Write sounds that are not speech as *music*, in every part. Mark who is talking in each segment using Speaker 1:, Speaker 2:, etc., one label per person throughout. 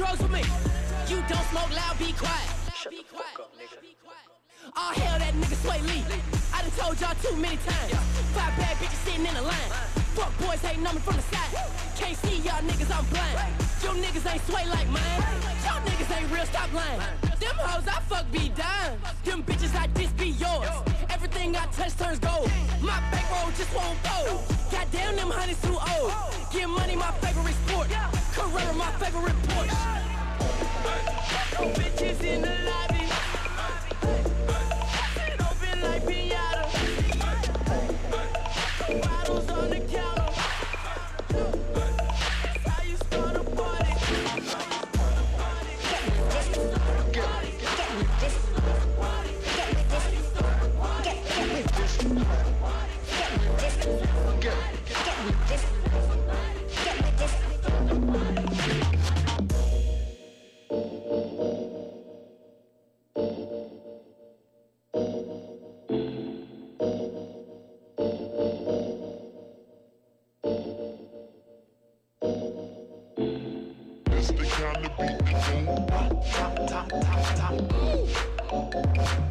Speaker 1: drugs with me. You don't smoke loud, be quiet.
Speaker 2: Shut the fuck up, nigga.
Speaker 1: All hell that nigga Swae Lee. I done told y'all too many times. Five bad bitches sitting in a line. Fuck boys hating on me from the side. Can't see y'all niggas, I'm blind. Yo niggas ain't sway like mine. Y'all niggas ain't real, stop lying. Them hoes I fuck be dime. Them bitches I diss be yours. Everything I touch turns gold. My bankroll just won't fold. Goddamn them honeys too old. Get money, my favorite sport. Carrera, my favorite Porsche. Bitches in the lobby.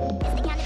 Speaker 3: Is the
Speaker 4: cat?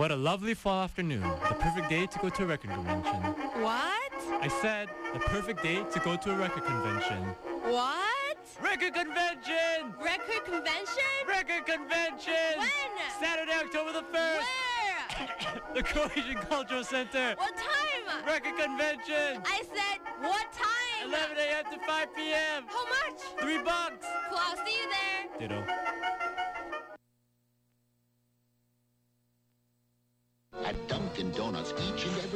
Speaker 4: What
Speaker 5: a
Speaker 6: lovely fall afternoon. The perfect day to go to a record convention.
Speaker 1: What?
Speaker 6: I said the perfect day to go to a record convention.
Speaker 1: What?
Speaker 6: Record convention!
Speaker 1: Record convention?
Speaker 6: Record convention!
Speaker 1: When?
Speaker 6: Saturday, October the 1st!
Speaker 1: Where? *coughs*
Speaker 6: the Croatian Cultural Center!
Speaker 1: What time?
Speaker 6: Record convention!
Speaker 1: I said, what time?
Speaker 6: 11 a.m. to 5 p.m.
Speaker 1: How much?
Speaker 6: Three bucks!
Speaker 1: Cool, I'll see you there.
Speaker 6: Ditto.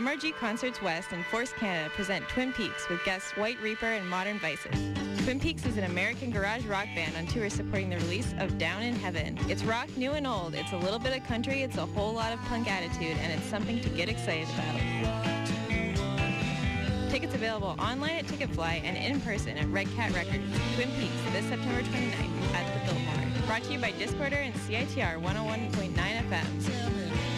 Speaker 7: MRG Concerts West and Force Canada present Twin Peaks with guests White Reaper and Modern Vices. Twin Peaks is an American garage rock band on tour supporting the release of Down in Heaven. It's rock new and old. It's a little bit of country. It's a whole lot of punk attitude, and it's something to get excited about. Tickets available online at Ticketfly and in person at Red Cat Records. Twin Peaks this September 29th at the Biltmore. Brought to you by Discorder and CITR 101.9 FM.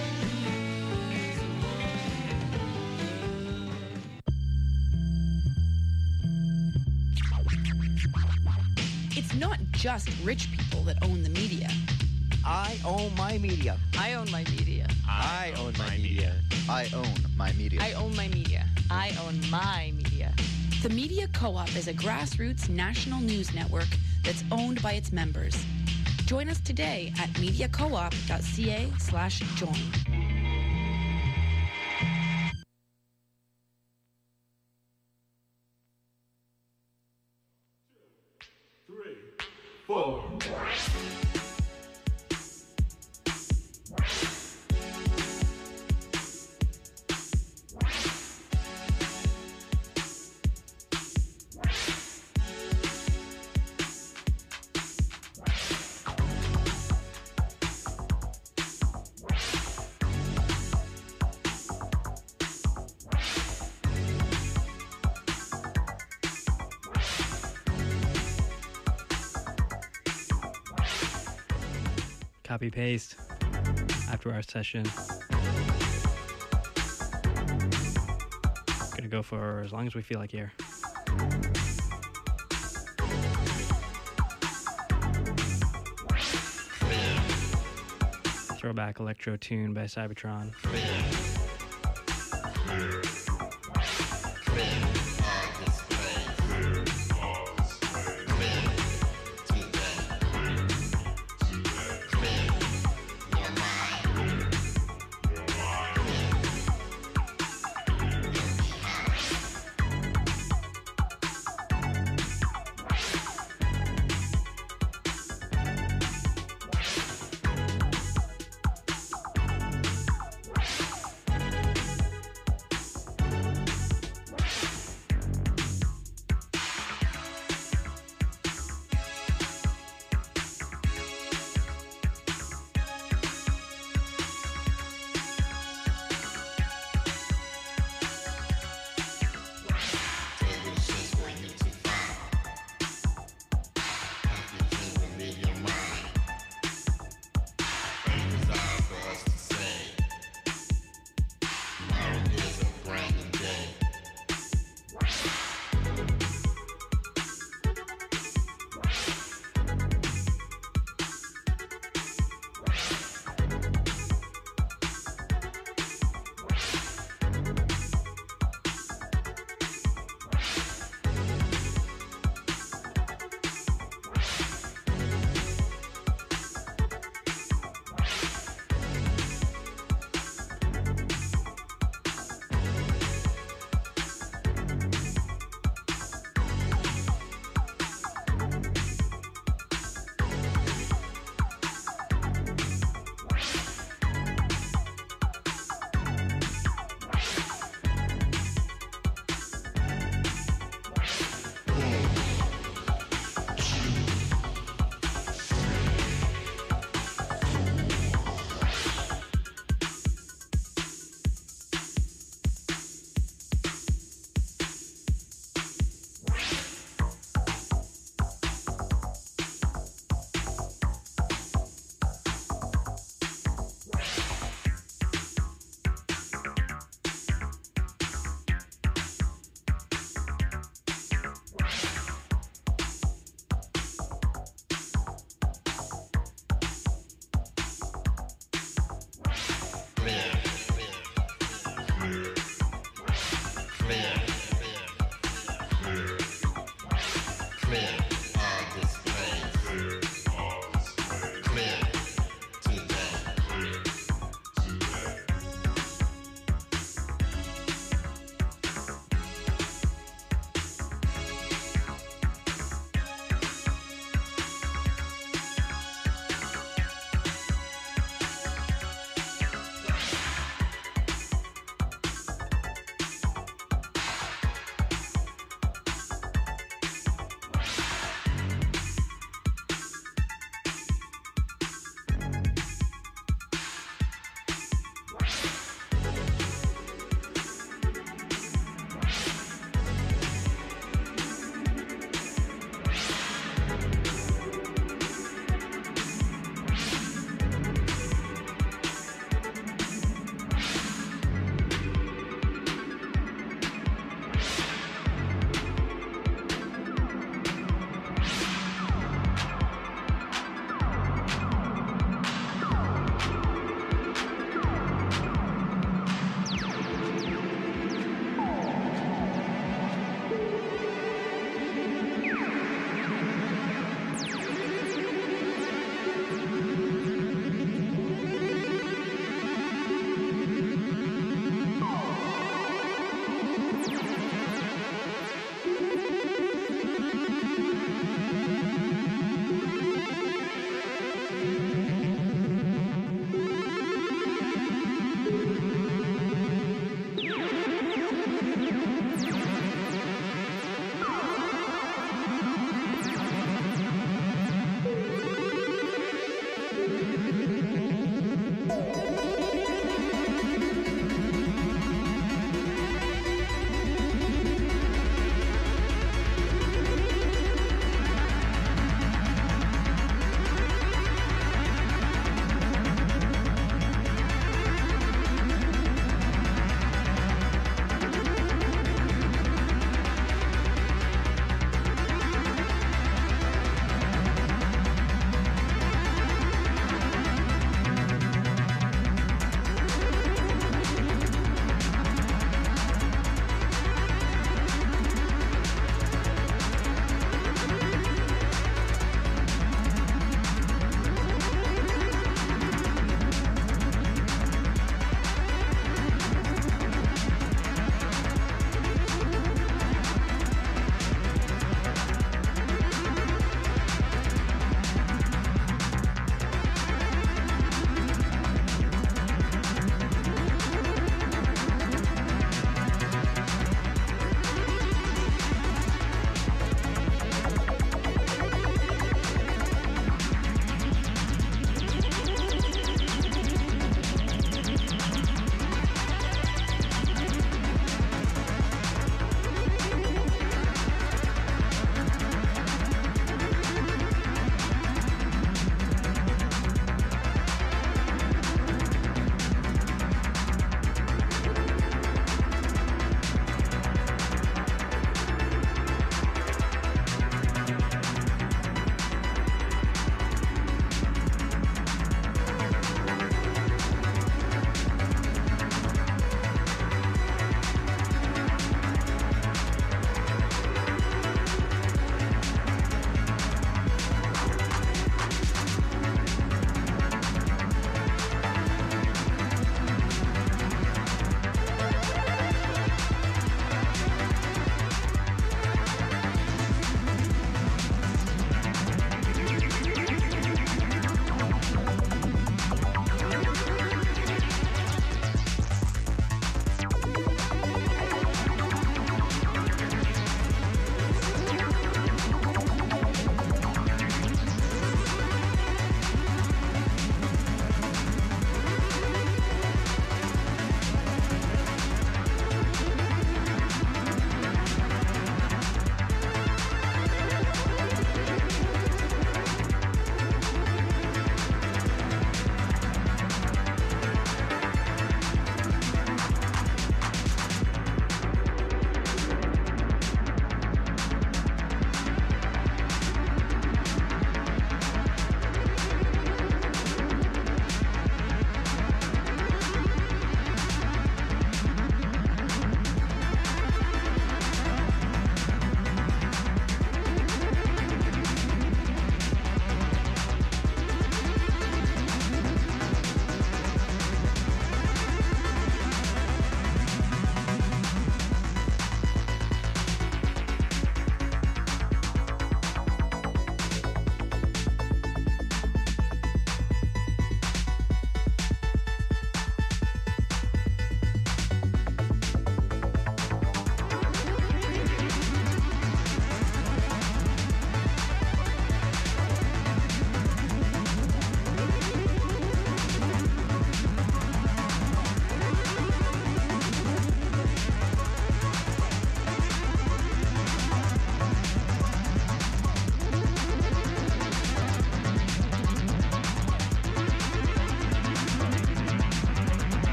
Speaker 8: It's not just rich people that own the media.
Speaker 9: I own my media.
Speaker 8: I own my media.
Speaker 9: I own my media. I own my media.
Speaker 8: I own my media.
Speaker 7: I own my media.
Speaker 8: The Media Co-op is a grassroots national news network that's owned by its members. Join us today at mediacoop.ca slash join.
Speaker 10: Copy paste after our session. Gonna go for as long as we feel like here. Throwback electro tune by Cybotron.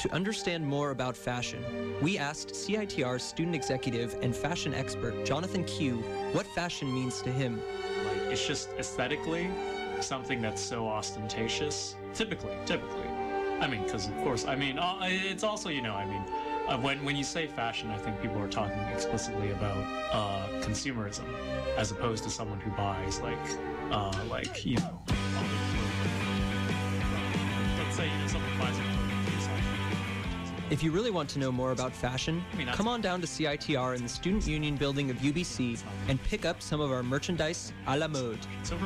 Speaker 11: To understand more about fashion, we asked CITR student executive and fashion expert Jonathan Q what fashion means to him.
Speaker 12: Like, it's just aesthetically something that's so ostentatious. Typically, typically. I mean, because of course, I mean, uh, it's also, you know, I mean, uh, when when you say fashion, I think people are talking explicitly about uh, consumerism, as opposed to someone who buys like, uh, like you know,
Speaker 11: If you really want to know more about fashion, come on down to CITR in the Student Union building of UBC and pick up some of our merchandise à la mode.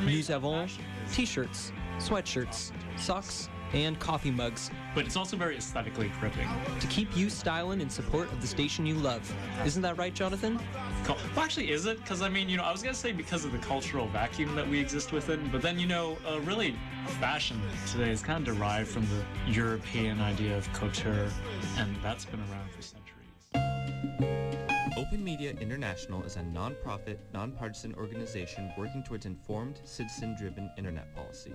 Speaker 11: Nous avons t-shirts, sweatshirts, socks, and coffee mugs
Speaker 12: but it's also very aesthetically gripping.
Speaker 11: to keep you styling in support of the station you love. Isn't that right, Jonathan?
Speaker 12: Cool. Well, actually, is it? Because I mean, you know, I was gonna say because of the cultural vacuum that we exist within, but then you know, uh, really, fashion today is kind of derived from the European idea of couture, and that's been around for centuries.
Speaker 13: Open Media International is a non-profit, nonpartisan organization working towards informed, citizen-driven internet policy.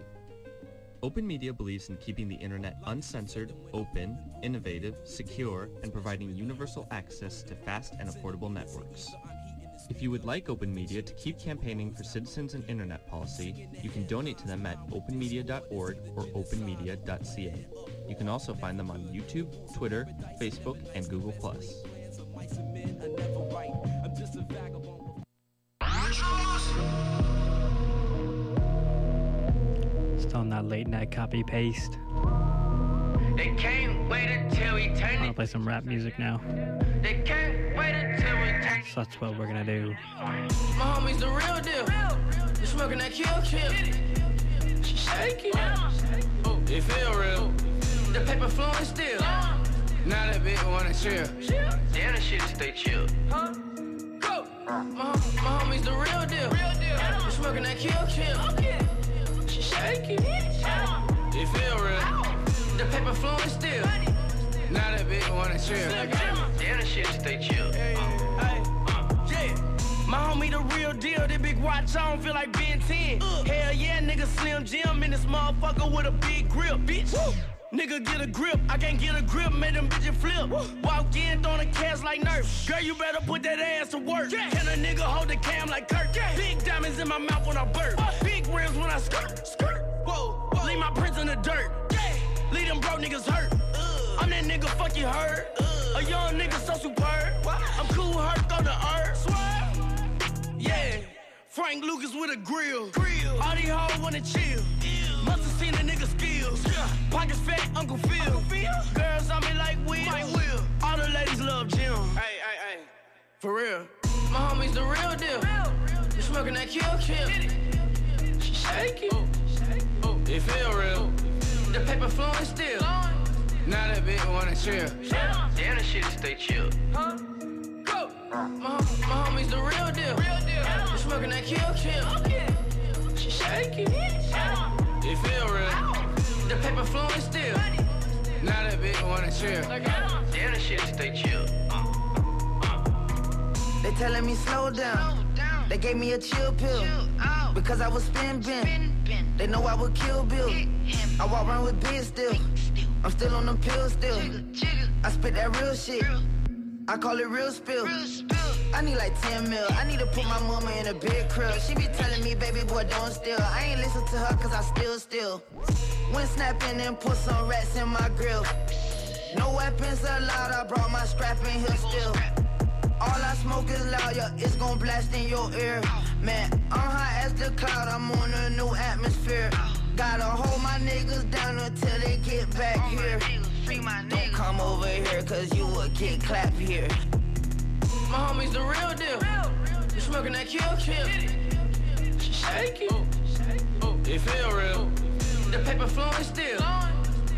Speaker 13: Open Media believes in keeping the internet uncensored, open, innovative, secure, and providing universal access to fast and affordable networks. If you would like Open Media to keep campaigning for citizens and internet policy, you can donate to them at openmedia.org or openmedia.ca. You can also find them on YouTube, Twitter, Facebook, and Google+.
Speaker 14: Still on that late night copy paste.
Speaker 15: They can't wait until we
Speaker 14: I
Speaker 15: turn
Speaker 14: want to play some rap music now.
Speaker 15: They can't wait until we turn
Speaker 14: So that's what we're gonna do.
Speaker 1: My homie's the real deal. You smoking that kill kill. She shaking. Oh, it feel real. The paper flowing still. Now that bitch wanna chill. Damn, that shit stay chill. Huh? Go. My, my homie's the real deal. Real You smoking that kill kill. She shaking. It feel real. The paper flowing still. Now that bitch wanna chill. Damn, that shit stay chill.
Speaker 16: Uh-huh. My homie the real deal, that big watch on feel like Ben 10. Hell yeah, nigga Slim Jim in this motherfucker with a big grip, bitch. Nigga get a grip, I can't get a grip, made them bitches flip. Walk in, throwing a cash like Nerf. Girl, you better put that ass to work. Can a nigga hold the cam like Kirk? Big diamonds in my mouth when I burp. Big rims when I skirt, skirt. Whoa, leave my prints in the dirt. Leave them broke niggas hurt. I'm that nigga fuck you hurt. A young nigga so superb. I'm cool, hurt on the earth. Yeah, Frank Lucas with a grill. Grill. All these hoes wanna chill. Must have seen a nigga skills. Pockets fat, Uncle Phil. Girls on me like Will. Will. All the ladies love Jim. Hey, hey, hey. For real.
Speaker 1: My homie's the real deal. real real You smoking that kill kill. She oh, shaking. Oh, it feel real. The paper flowing still. Now that bitch wanna chill. Damn, that shit stay chill. Huh? Go. My, my homie's the real deal. You smoking that kill kill. She shaking. It feel real. The paper flowing still. Now that bitch wanna chill. Damn, that shit stay chill.
Speaker 17: They telling me slow down. They gave me a chill pill oh. because I was spin bent. They know I would kill Bill. I walk around with big still. I'm still on them pills still. I spit that real shit. I call it real spill. I need like 10 mil. I need to put my mama in a big crib. She be telling me, baby boy, don't steal. I ain't listen to her cause I still still. Went snapping and put some rats in my grill. No weapons allowed, I brought my strap in here still. All I smoke is loud, yeah, it's gon' blast in your ear. Man, I'm high as the cloud, I'm on a new atmosphere. Gotta hold my niggas down until they get back here. Don't come over here, cause you will get clapped here.
Speaker 1: My homie's the real deal. You smoking that kill kill. She shake it. Oh, oh, it feel real. The paper flowing still.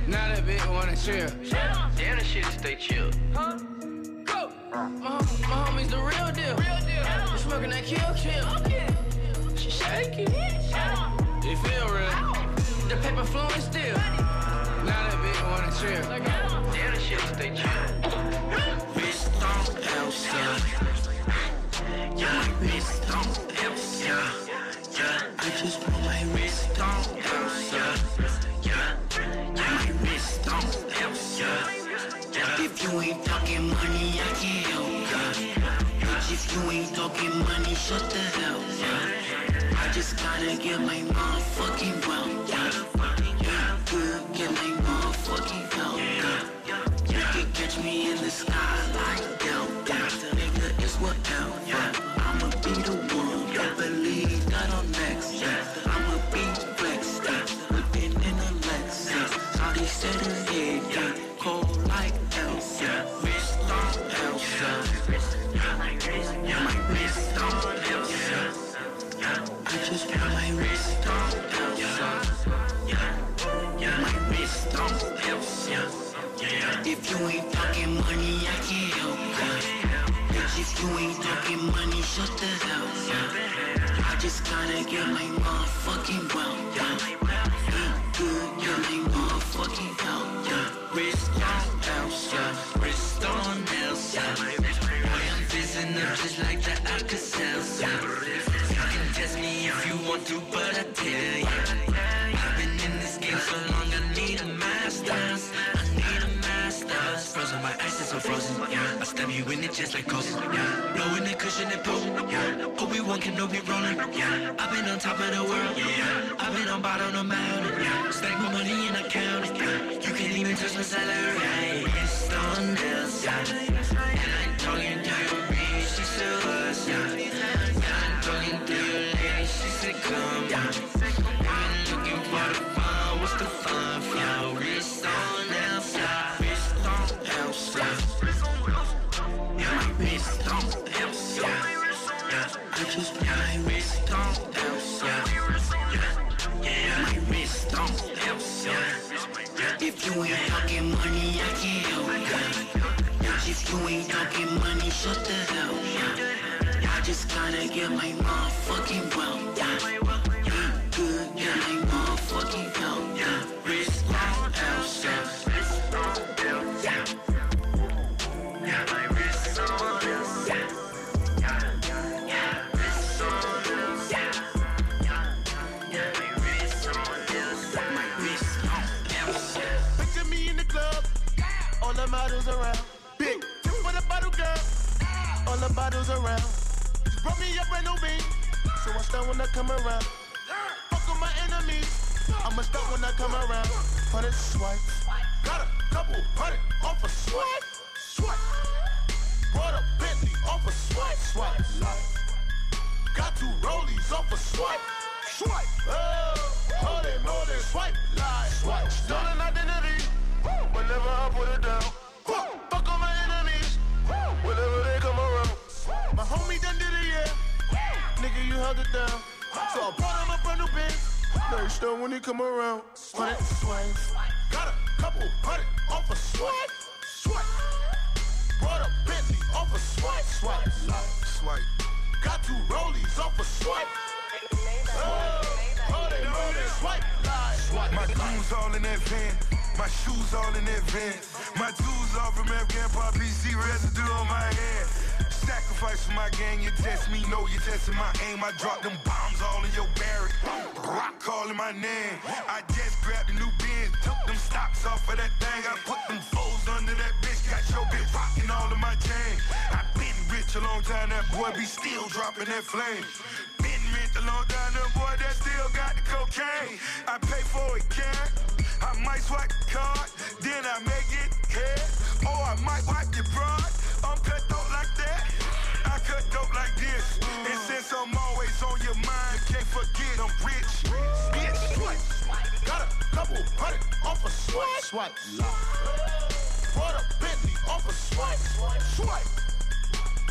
Speaker 1: Now that bitch wanna chill. Damn, that shit stay chill. My, uh, my homie's the real deal. Real deal. You smoking that kill kill. She shake it. It feel real. The paper flowing still. Now that bitch wanna chill. Damn, that shit stay chill.
Speaker 18: Shut the If you ain't talking money, I can't help ya. Bitch, if you ain't talking money, shut the hell up. I just gotta get my motherfucking wealth. Yeah. Eat good, get my motherfucking health. Yeah. Wrist on Elsa. Wrist on Elsa. Boy, I'm fizzing up just like the Alka-Seltzer. You can test me if you want to, but I tell ya. I've been in this game so long, I need a master's. My ice is so frozen. Yeah, I stab you in it just like Coulson. Yeah, blowing the cushion and potent. Yeah, Obi-Wan Kenobi rolling. Yeah, I've been on top of the world. Yeah, I've been on bottom of the mountain. Yeah, stack my money and I count it. Yeah, you can't even touch my salary. Yeah, it's on this. Yeah, and I'm talking to your bitch, she still us. Yeah, you ain't talking money, I can't help. Bitch, if you ain't talking money, shut the hell up. I just gotta get my motherfucking wealth. Good, get my motherfucking health.
Speaker 19: The bottles around. She brought me a brand new beat, so I start when I come around. Fuck with my enemies, I'ma start when I come around. Hundred swipe, got a couple hundred off a swipe, swipe. Brought a Bentley off a swipe, swipe. Got two rollies off a swipe, swipe. Oh, holy moly, swipe, lie, swipe. Stolen identity, whenever I put it down. Fuck on my enemies, whenever homie done did it, yeah. Nigga, you held it down. So I brought him a brand new bitch. Next time when he come around, hundred swipe. Got a couple hundred off a swipe, swipe. Brought a Bentley off a swipe, swipe, swipe, swipe. Got two rollies off a swipe. Oh.
Speaker 20: My goons all in that van. My shoes all in advance. My tools off from Afghan Pop PC residue on my hand. Sacrifice for my gang, you test me, know you testing my aim. I drop them bombs all in your barrack. Rock calling my name. I just grabbed a new bin, took them stocks off of that thing. I put them foes under that bitch, got your bitch rocking all of my chain. I been rich a long time, that boy be still dropping that flame. Been rich a long time, that boy that still got the cocaine. I pay for it, cat. I might swipe the card, then I make it head. Or I might wipe your broad. I'm cut dope like that. I cut dope like this. And since I'm always on your mind, can't forget I'm rich. Bitch, swipe.
Speaker 19: Got a couple hundred off a swipe. Swipe. Bought a Bentley off a swipe. Swipe.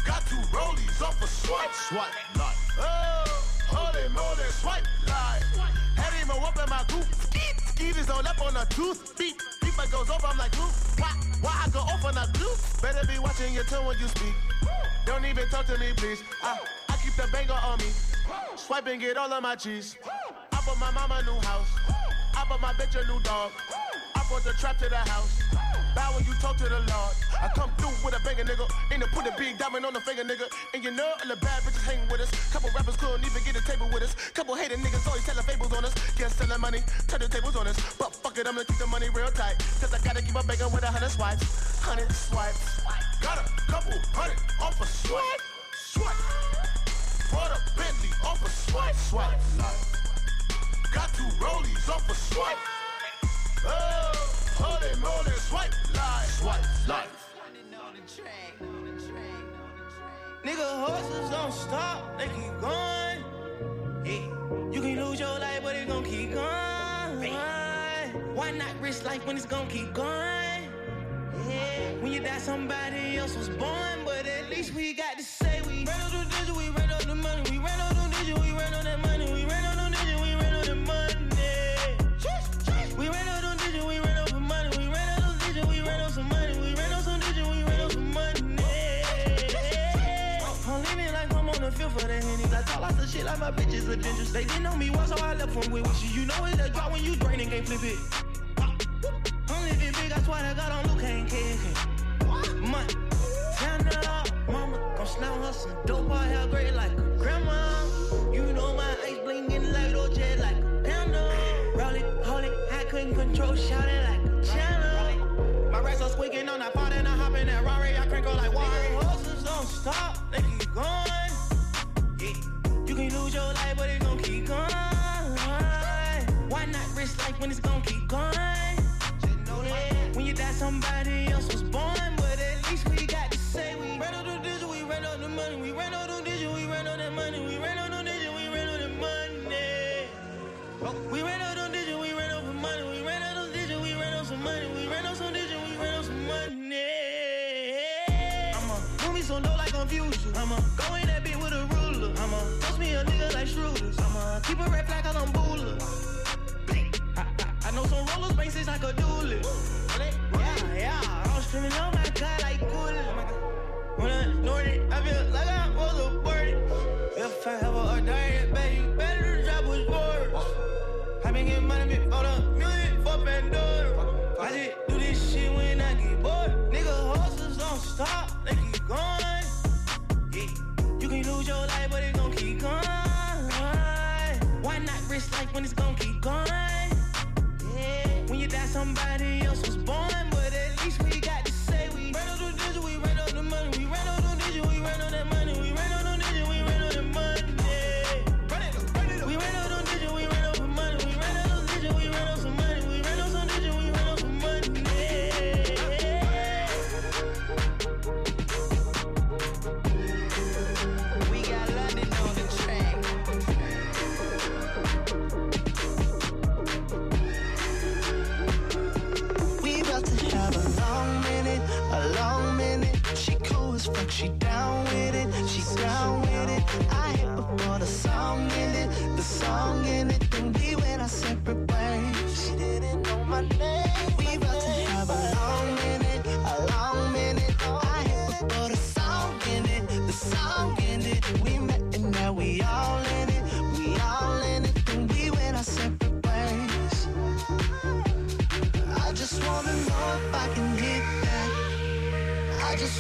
Speaker 19: Got two rollies off a swipe. Swipe. Like. Oh, holy moly, swipe. Like. Had him up in my group. Skeet. Skeet is all up on a tooth. Beep. Beep it goes over, I'm like, glue. Why? Why I go off on a glue? Better be watching your tone when you speak. Don't even talk to me, please. I, I keep the banger on me. Swipe and get all of my cheese. I bought my mama a new house. I bought my bitch a new dog. I brought the trap to the house. Bow when you talk to the Lord. I come through with a banger nigga. Ain't to put a big diamond on the finger nigga. And you know all the bad bitches hang with us. Couple rappers couldn't even get a table with us. Couple hater niggas always telling fables on us. Sell the money, turn the tables on us. But fuck it, I'm gonna keep the money real tight. Cause I gotta keep my bacon with a hundred swipes. Hundred swipes. Got a couple hundred off a swipe. Swipe. Bought a Bentley off a swipe. Swipe. Got two rollies off a swipe. Oh, holy moly, swipe life. Swipe life.
Speaker 16: Nigga, horses don't stop, they keep going. Yeah. You can lose your life, but it gon' keep going. Why not risk life when it's gon' keep going? Yeah. When you die, somebody else was born, but at least we got like my bitches are dangerous. They didn't know me once, so I left from with wishes. You know it's a drop when you drain and can't flip it. I'm living big, I swear to God, I'm Luke, ain't kidding. Money, turn it up, mama. Gon' slam her some dope, I hair great like a grandma. You know my ice blingin' like OJ like a panda. Roll it, hold it, I couldn't control, shout it like a channel. My racks are squeaking on that pot and I hop in that Rari, I crank on like water. Horses don't stop, when it's gon' keep going? When you die, somebody screaming, oh my god, like cool. When I snorted, I feel like I was aborted. If I ever a diet, baby, you better drop what's yours. I been getting money before the music for Pandora. I just do this shit when I get bored. Nigga, horses don't stop, they keep going. Yeah. You can lose your life, but it gon' keep going. Why not risk life when it's gon' keep going? Yeah. When you die, somebody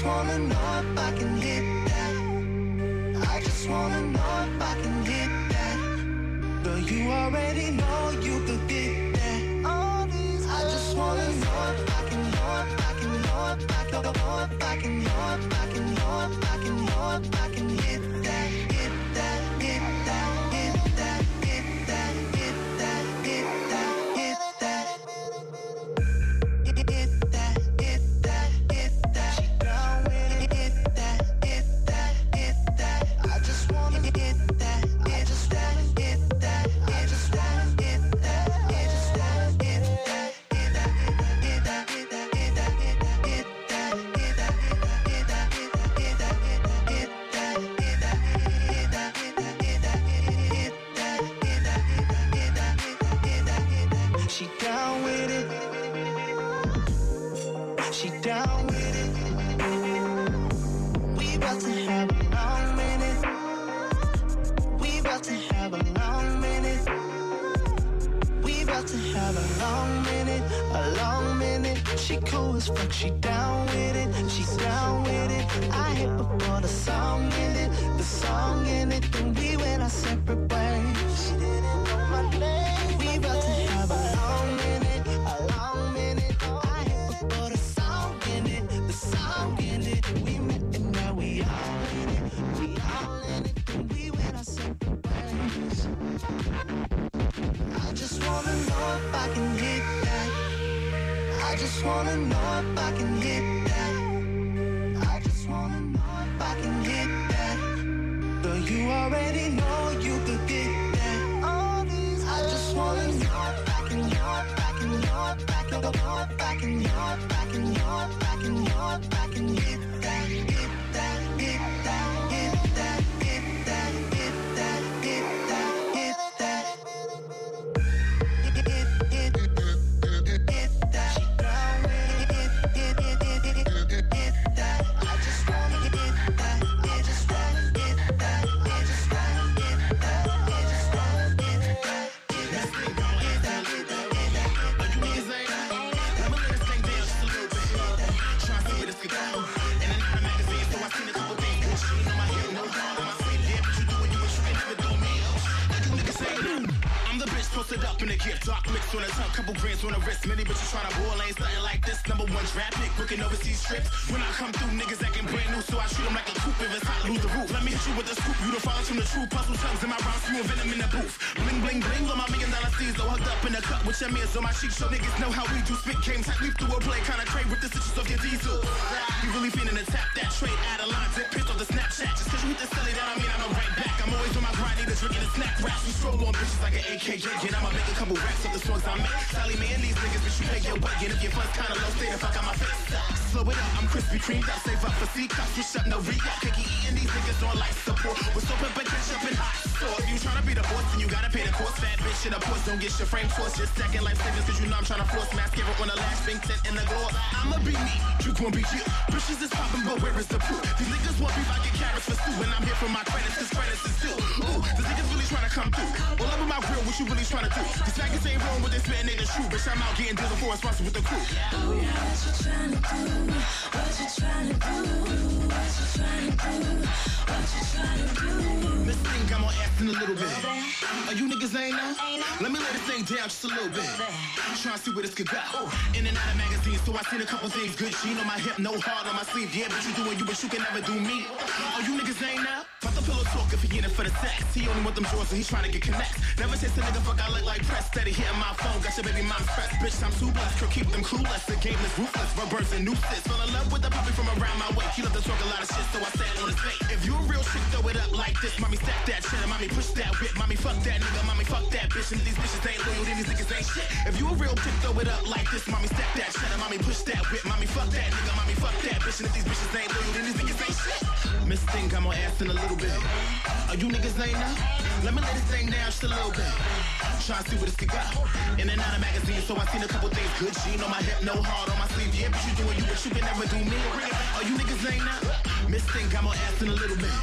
Speaker 17: just wanna know if I can hit that. I just wanna know if I can hit that. Girl, you already know you could get that. All these I just wanna know if I can, know if I can, know if I can, know if I can, know if I can, know if I can, know if I can hit that. Cool as fuck, she down with it, wanna know if I can hit
Speaker 21: in. Dark mix on the tongue, couple grams on the wrist. Many bitches tryna ball ain't something like this. Number one draft pick, booking overseas trips. When I come through, niggas acting brand new, so I shoot 'em like a coupe. If it's hot, lose the roof. Let me hit you with a scoop. You the follow from the true puzzle tongues in my round, smooth venom in the booth. Bling, bling, bling, on my million dollar C's, though hugged up in the cut with your mirrors on my cheek. Show niggas know how we do. Spit games. tight, leap through a play, kinda crave with the stitches of your diesel. You really feeling to tap that trade, add a line, pissed off the Snapchat. Just cause you hit the silly, that I mean I'm right back. I'm always on my grind, need a drink and a snack rap. We stroll on bitches like an AKJ, and I'ma make a couple raps of the songs I make. Sally me and these niggas, bitch, you pay your butt, and if your funds kinda low, stay the fuck out my face. Slow it up, I'm crispy creamed up, save up for C-cups, switch up, no re-up. Cakey eating these niggas on life support. With soap and ketchup and hot sauce. You tryna be the boss, then you gotta pay the cost. Fat bitch in the ports, don't get your frame forced. Just second life savings, cause you know I'm tryna force mascara on the last ring tint in the gloss. I'ma be me, you gon' be you. Bitches is poppin', but where is the proof? These niggas want beef, I get carrots for stew. And I'm here for my credits, cause credits is due. Ooh, these niggas really tryna come through. Well, up in my grill, what you really tryna do? These faggots ain't wrong with this spitting, they the true. Bitch, I'm out getting deals before it's sponsored with the crew.
Speaker 15: Oh yeah, what you tryna do? What you tryna do? What you tryna do? What you tryna do?
Speaker 21: This thing more ass in a little bit. Are you niggas ain't know? Let me let this thing down just a little bit. I'm trying to see where this could go. In and out of magazines, so I seen a couple things. Good sheen on my hip, no heart on my sleeve. Yeah, but you doing you, but you can never do me. Oh, you niggas ain't know? Fuck the pillow talk if he in it for the sex. He only want them drawers, so he trying to get connects. Never taste a nigga fuck, I look like press. Steady hitting my phone, got your baby mom press. Bitch, I'm too blessed, girl, keep them clueless. The game is ruthless, rubbers and nooses. Fell in love with the puppy from around my way. He love to talk a lot of shit, so I sat on his face. If you a real chick, throw it up like this. Mommy, stack that shit, and mommy, push that whip. Mommy, fuck that nigga, mommy, fuck that bitch. And these bitches ain't loyal, then these niggas ain't shit. If you a real chick, throw it up like this. Mommy, step that shit, mommy, push that whip. Mommy, fuck that nigga, mommy, fuck that bitch. And if these bitches ain't loyal, then these niggas ain't shit. Miss Thing got more ass in a little bit. Are you niggas ain't now? Let me let this thing down just a little bit. Try to see what this could go. In and out of magazines, so I seen a couple things. Good sheen on my hip, no hard on my sleeve. Yeah, but you doing you, but you can never do me. Are you niggas ain't now? Miss Thing got more ass in a little bit.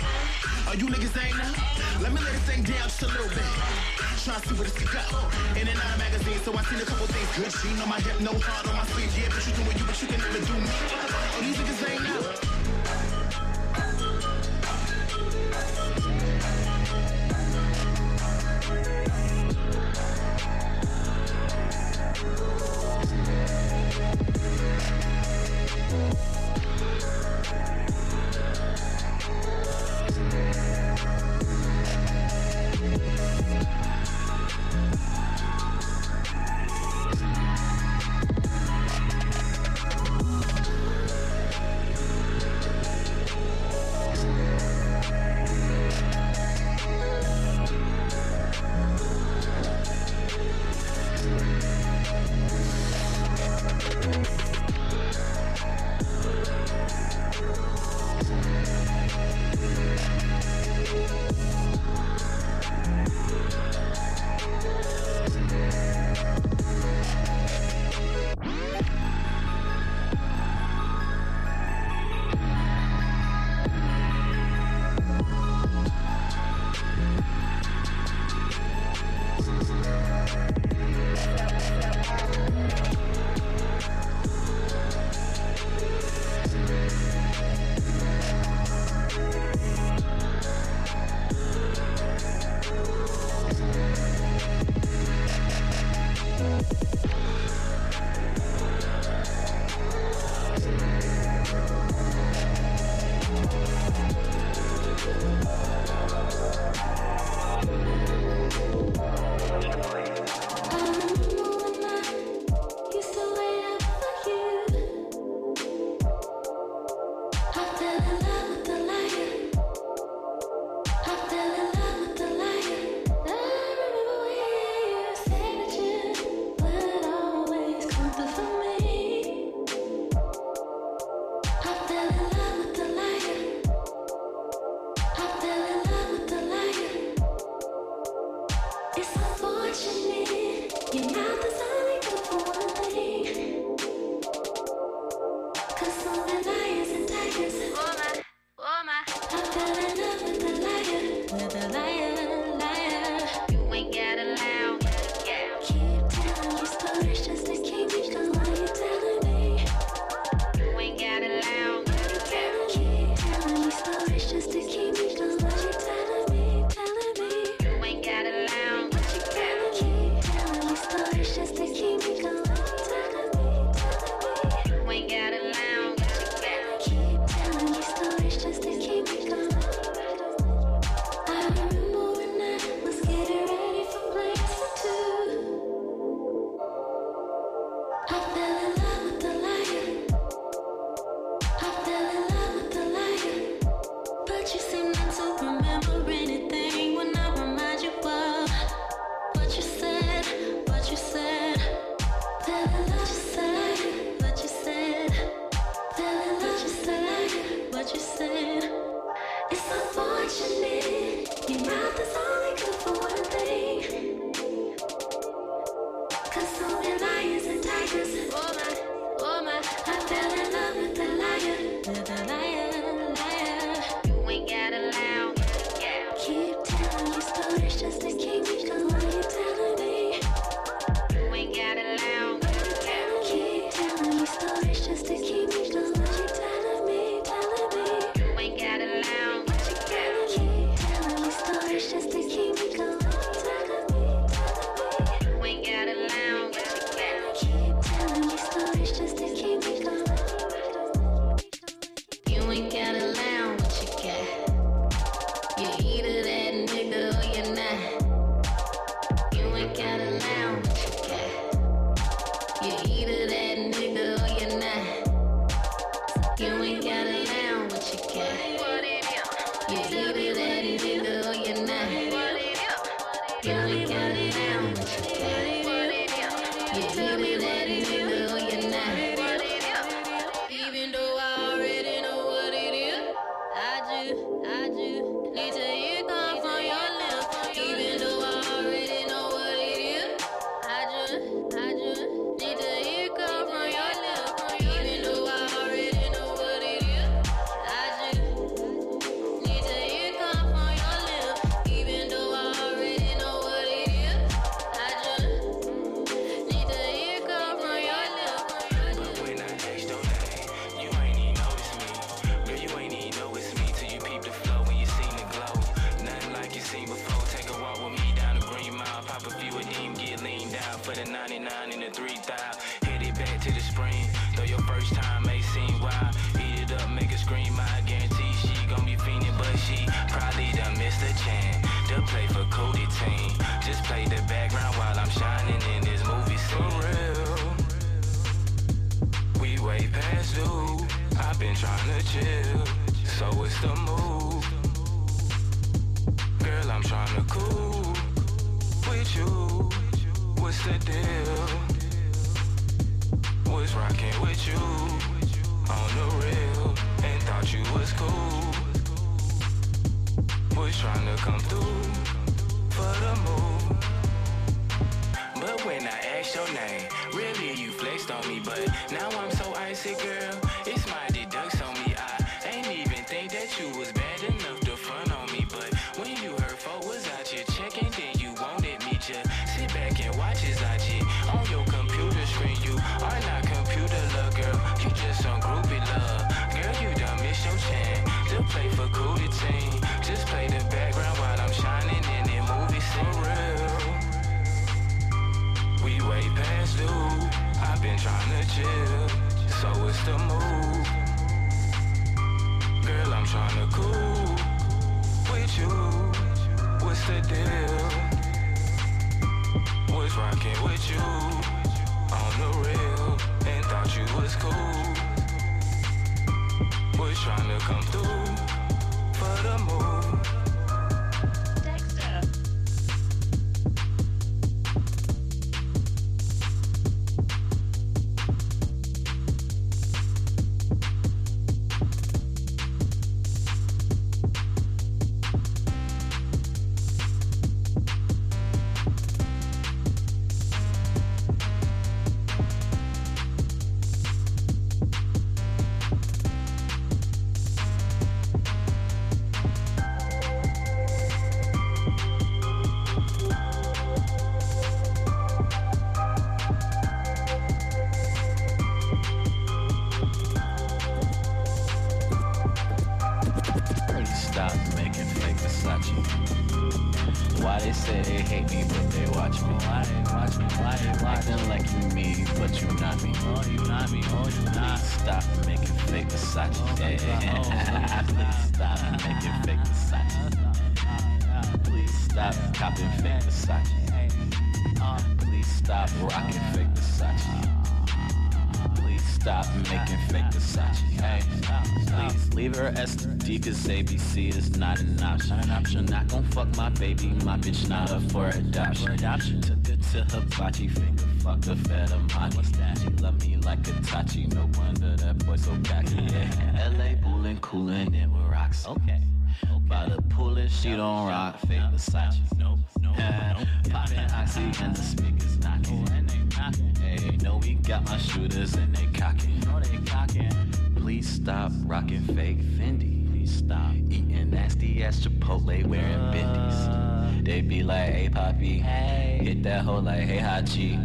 Speaker 21: Are you niggas ain't now? Let me Shut down just a little bit. Try to see what this could got. In and out of magazines, so I seen a couple things. Good gene on my hip, no heart on my sleeve. Yeah, but you doing you, but you can never do me. Oh, these niggas ain't
Speaker 15: out.
Speaker 22: Thank ABC is not an option. You're not gon' fuck my baby, my bitch not up for adoption. Took it to Hibachi, finger fuck the fed Amani. She love me like a Tachi, no wonder that boy so cocky. *laughs* Yeah. LA bullin', coolin' it with rocks. Okay. By the pool and she don't rock fake Versace. Nope, nope. Poppin' oxy and the speakers knocking. Hey, no, we got my shooters and Hoe like, hey, Hachi.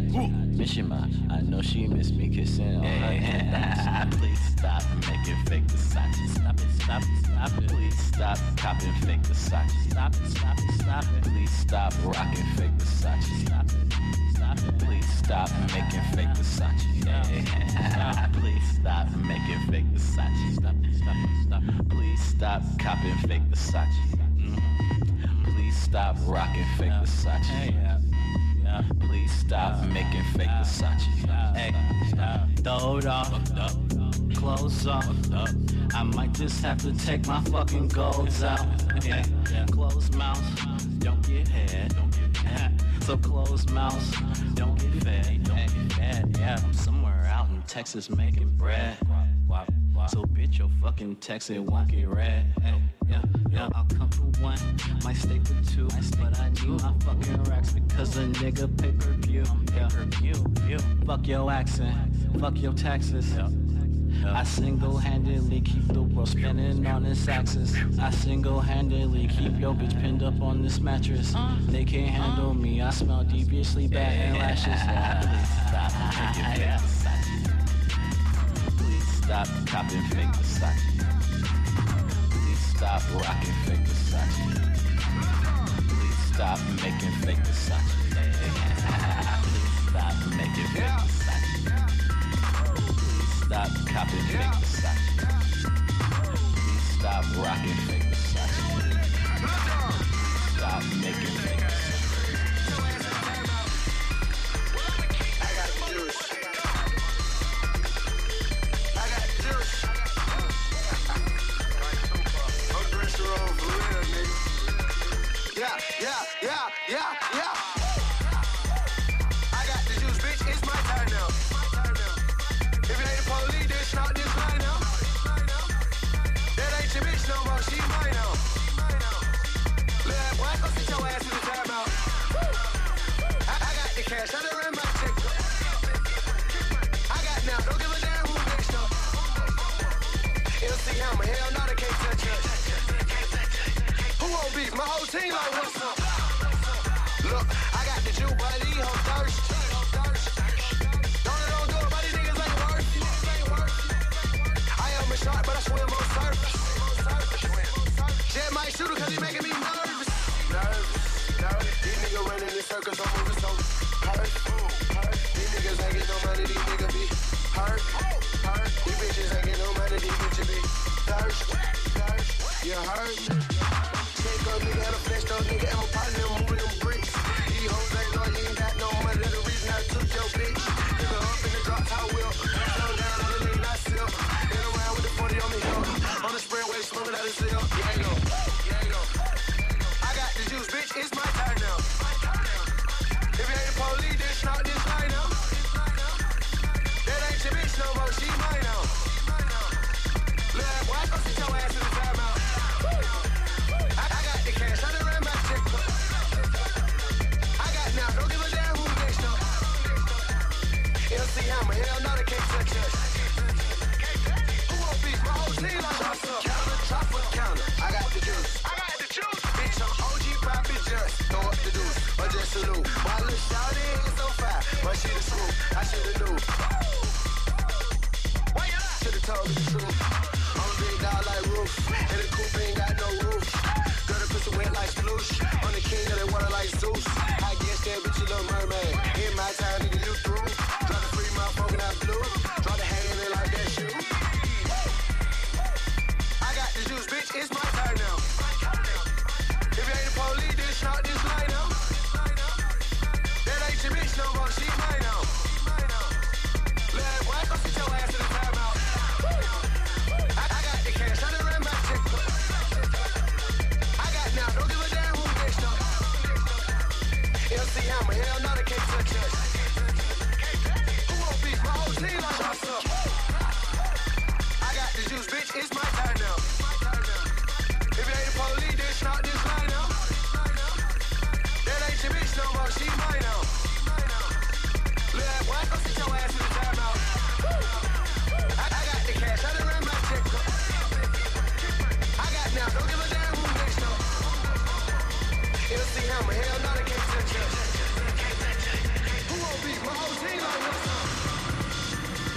Speaker 22: Mishima, I know she miss me kissing on her neck. Please stop making fake Versace. Stop it, stop it, stop it. Please stop copying fake Versace. Stop it, stop it, stop it. Please stop rocking fake Versace. Stop it, stop it. Please stop making fake Versace. Yeah. *laughs* Please stop making fake Versace. Stop it, stop it, stop it. Please stop copying fake Versace. Mhm. Please stop rocking fake Versace. Please stop making fake Versace. Hey, throwed off, clothes off. I might just have to take my fucking golds out. Yeah, close mouth, don't get head. So close mouth. Don't get fed. Yeah, I'm somewhere out in Texas making bread. So bitch, your fucking text it won't get read. Hey, yeah, yeah, I'll come for one, might stay for two, but I need my fucking racks because a nigga pay per view. Yeah, view. Fuck your accent, fuck your taxes. I single-handedly keep the world spinning on its axis. I single-handedly keep your bitch pinned up on this mattress. They can't handle me. I smell deviously bad and lashes. Stop. Copying fake Versace. Please stop rocking fake Versace. Please stop making fake Versace. Please stop making fake Versace. Please stop copying fake Versace. Please stop rocking fake Versace. Stop making fake
Speaker 19: Yeah, yeah, yeah, yeah, yeah. I got the juice, bitch. It's my turn now. If ain't then this line now. That ain't your bitch no more. She mine now. Sit your ass in the. I, got the cash. I Who won't? My whole team like what's up? Look, I got the juke, but these hoes. Don't it these niggas ain't worth. I am a shark, but I swim on surface. Jet might shoot her cause he making me nervous. These niggas ain't no money, these niggas be hurt. These bitches ain't no money, these bitches. You hurt nigga, and a flesh up, nigga, and my partner moving
Speaker 23: Chopper, counter, chopper. I got the juice. I got the juice. Bitch, I'm OG Poppy Just. Throw up the deuce, or just salute. My little shawty is so fire, but she the truth. I shoulda knew. Shoulda told the truth. I'm big dog like roof, and the coupe ain't got no roof. Girl, the pussy wet like sploosh. I'm the king of the water like Zeus. I guess that bitch a little mermaid. In my time,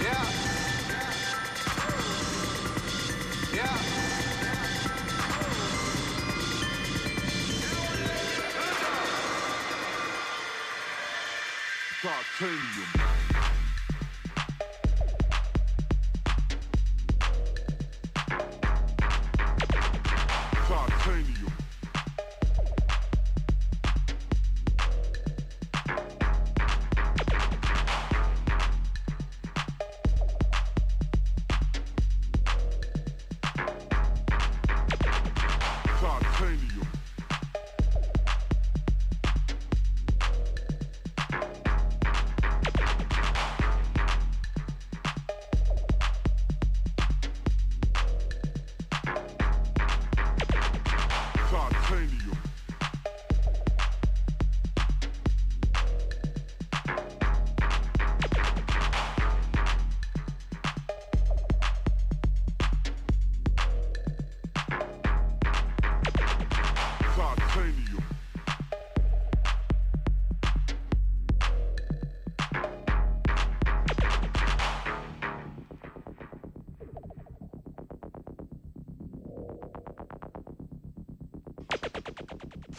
Speaker 23: Yeah. Cranium.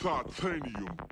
Speaker 24: Titanium.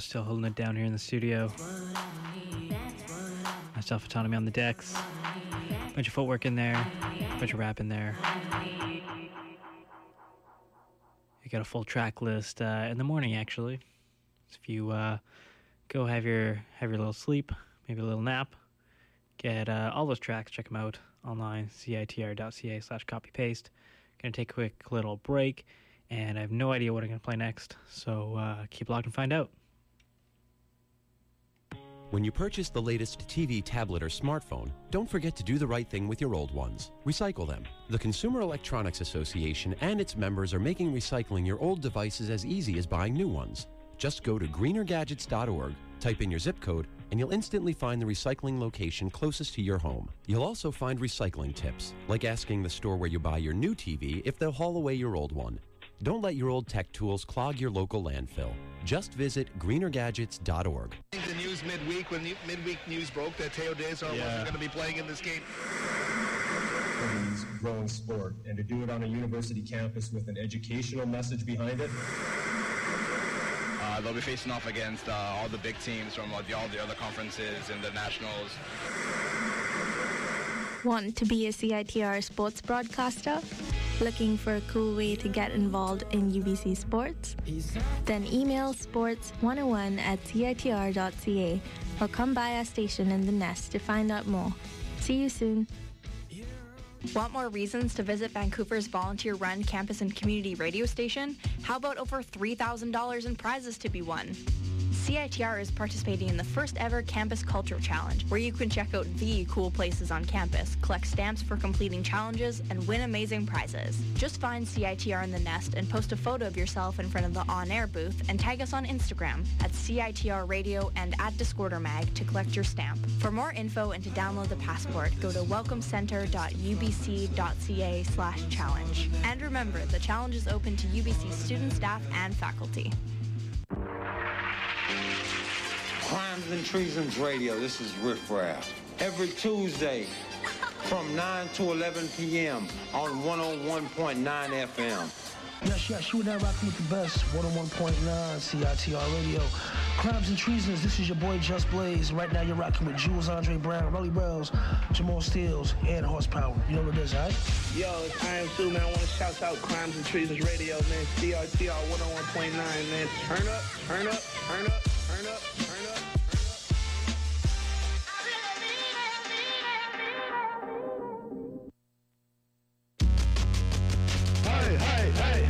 Speaker 14: Still holding it down here in the studio. Myself, Autonomy on the decks. Bunch of footwork in there, bunch of rap in there. You got a full track list uh, in the morning, actually. So if you uh, go have your have your little sleep, maybe a little nap, get uh, all those tracks, check them out online, citr.ca slash copy paste. Gonna take a quick little break, and I have no idea what I'm gonna play next, so uh, keep locked and find out.
Speaker 25: When you purchase the latest TV, tablet, or smartphone, don't forget to do the right thing with your old ones. Recycle them. The Consumer Electronics Association and its members are making recycling your old devices as easy as buying new ones. Just go to greenergadgets.org, type in your zip code, and you'll instantly find the recycling location closest to your home. You'll also find recycling tips, like asking the store where you buy your new TV if they'll haul away your old one. Don't let your old tech tools clog your local landfill. Just visit greenergadgets.org.
Speaker 26: The news midweek when the midweek news broke that Teo Dezar
Speaker 27: Yeah.
Speaker 26: wasn't going to be playing in this game.
Speaker 27: women's growing sport and to do it on a university campus with an educational message behind it.
Speaker 28: Uh, they'll be facing off against uh, all the big teams from uh, the, all the other conferences and the nationals.
Speaker 29: Want to be a CITR sports broadcaster? Looking for a cool way to get involved in UBC sports? Then email sports101 at CITR.ca or come by our station in the Nest to find out more. See you soon.
Speaker 30: Want more reasons to visit Vancouver's volunteer run campus and community radio station? How about over $3,000 in prizes to be won? CITR is participating in the first ever Campus Culture Challenge, where you can check out the cool places on campus, collect stamps for completing challenges, and win amazing prizes. Just find CITR in the nest and post a photo of yourself in front of the on-air booth and tag us on Instagram at CITR Radio and at Discorder Mag to collect your stamp. For more info and to download the passport, go to welcomecenter.ubc.ca slash challenge. And remember, the challenge is open to UBC student, staff, and faculty.
Speaker 31: Crimes and Treasons Radio. This is Riff Raff. Every Tuesday from 9 to 11 p.m. on 101.9 FM.
Speaker 32: Yes, yes, you and I rocking with the best. 101.9 CITR Radio. Crimes and Treasons, this is your boy Just Blaze. Right now you're rocking with Jules Andre Brown, Rolly Bells, Jamal Steels, and Horsepower. You know what it is, right?
Speaker 33: Yo, it's I am too, man. I want to shout out Crimes and Treasons Radio, man. CRTR 101.9, man. Turn up, turn up, turn up, turn up, turn up.
Speaker 19: Hey, hey, hey, hey.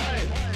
Speaker 19: Hey,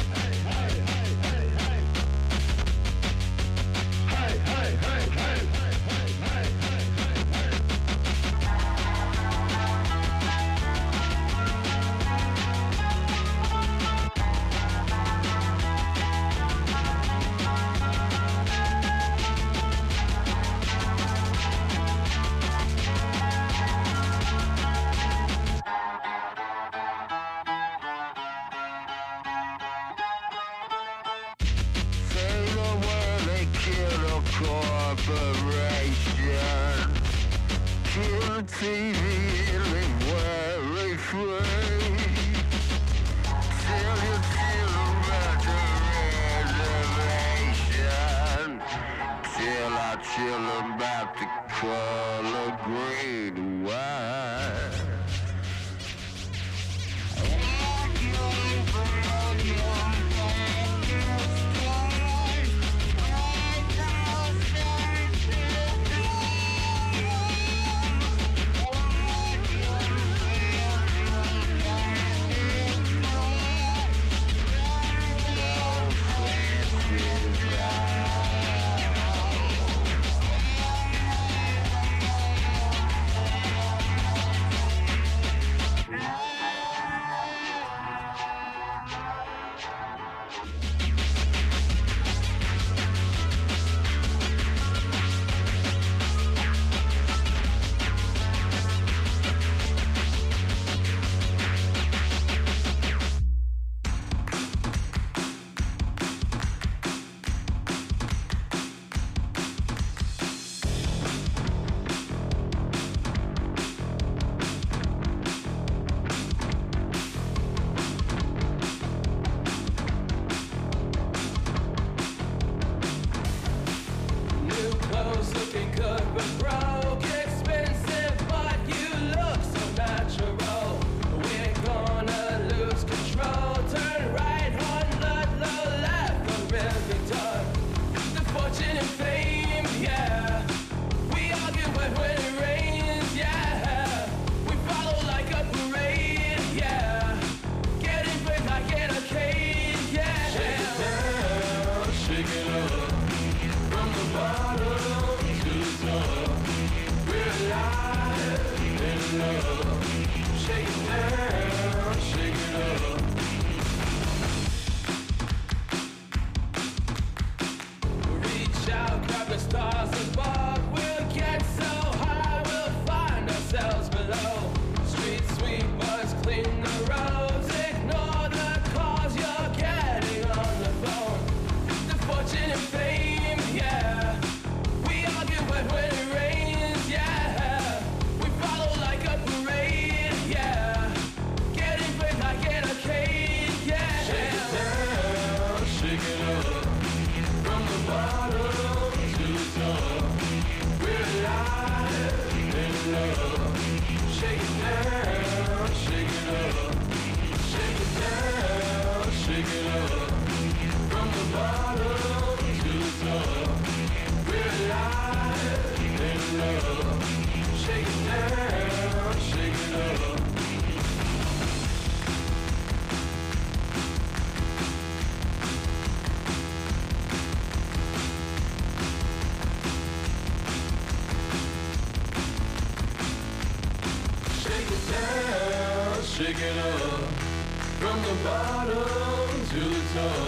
Speaker 34: to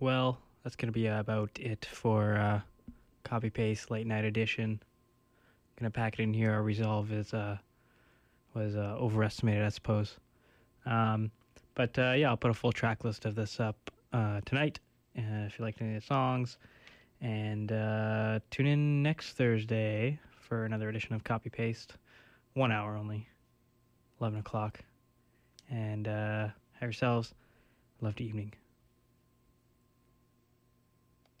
Speaker 14: Well, that's going to be about it for uh, copy paste late night edition. Gonna pack it in here. Our resolve is uh, was uh, overestimated, I suppose. Um, but uh, yeah, I'll put a full track list of this up uh, tonight uh, if you like any of the songs. And uh, tune in next Thursday for another edition of Copy Paste. One hour only, 11 o'clock. And uh, have yourselves a lovely evening.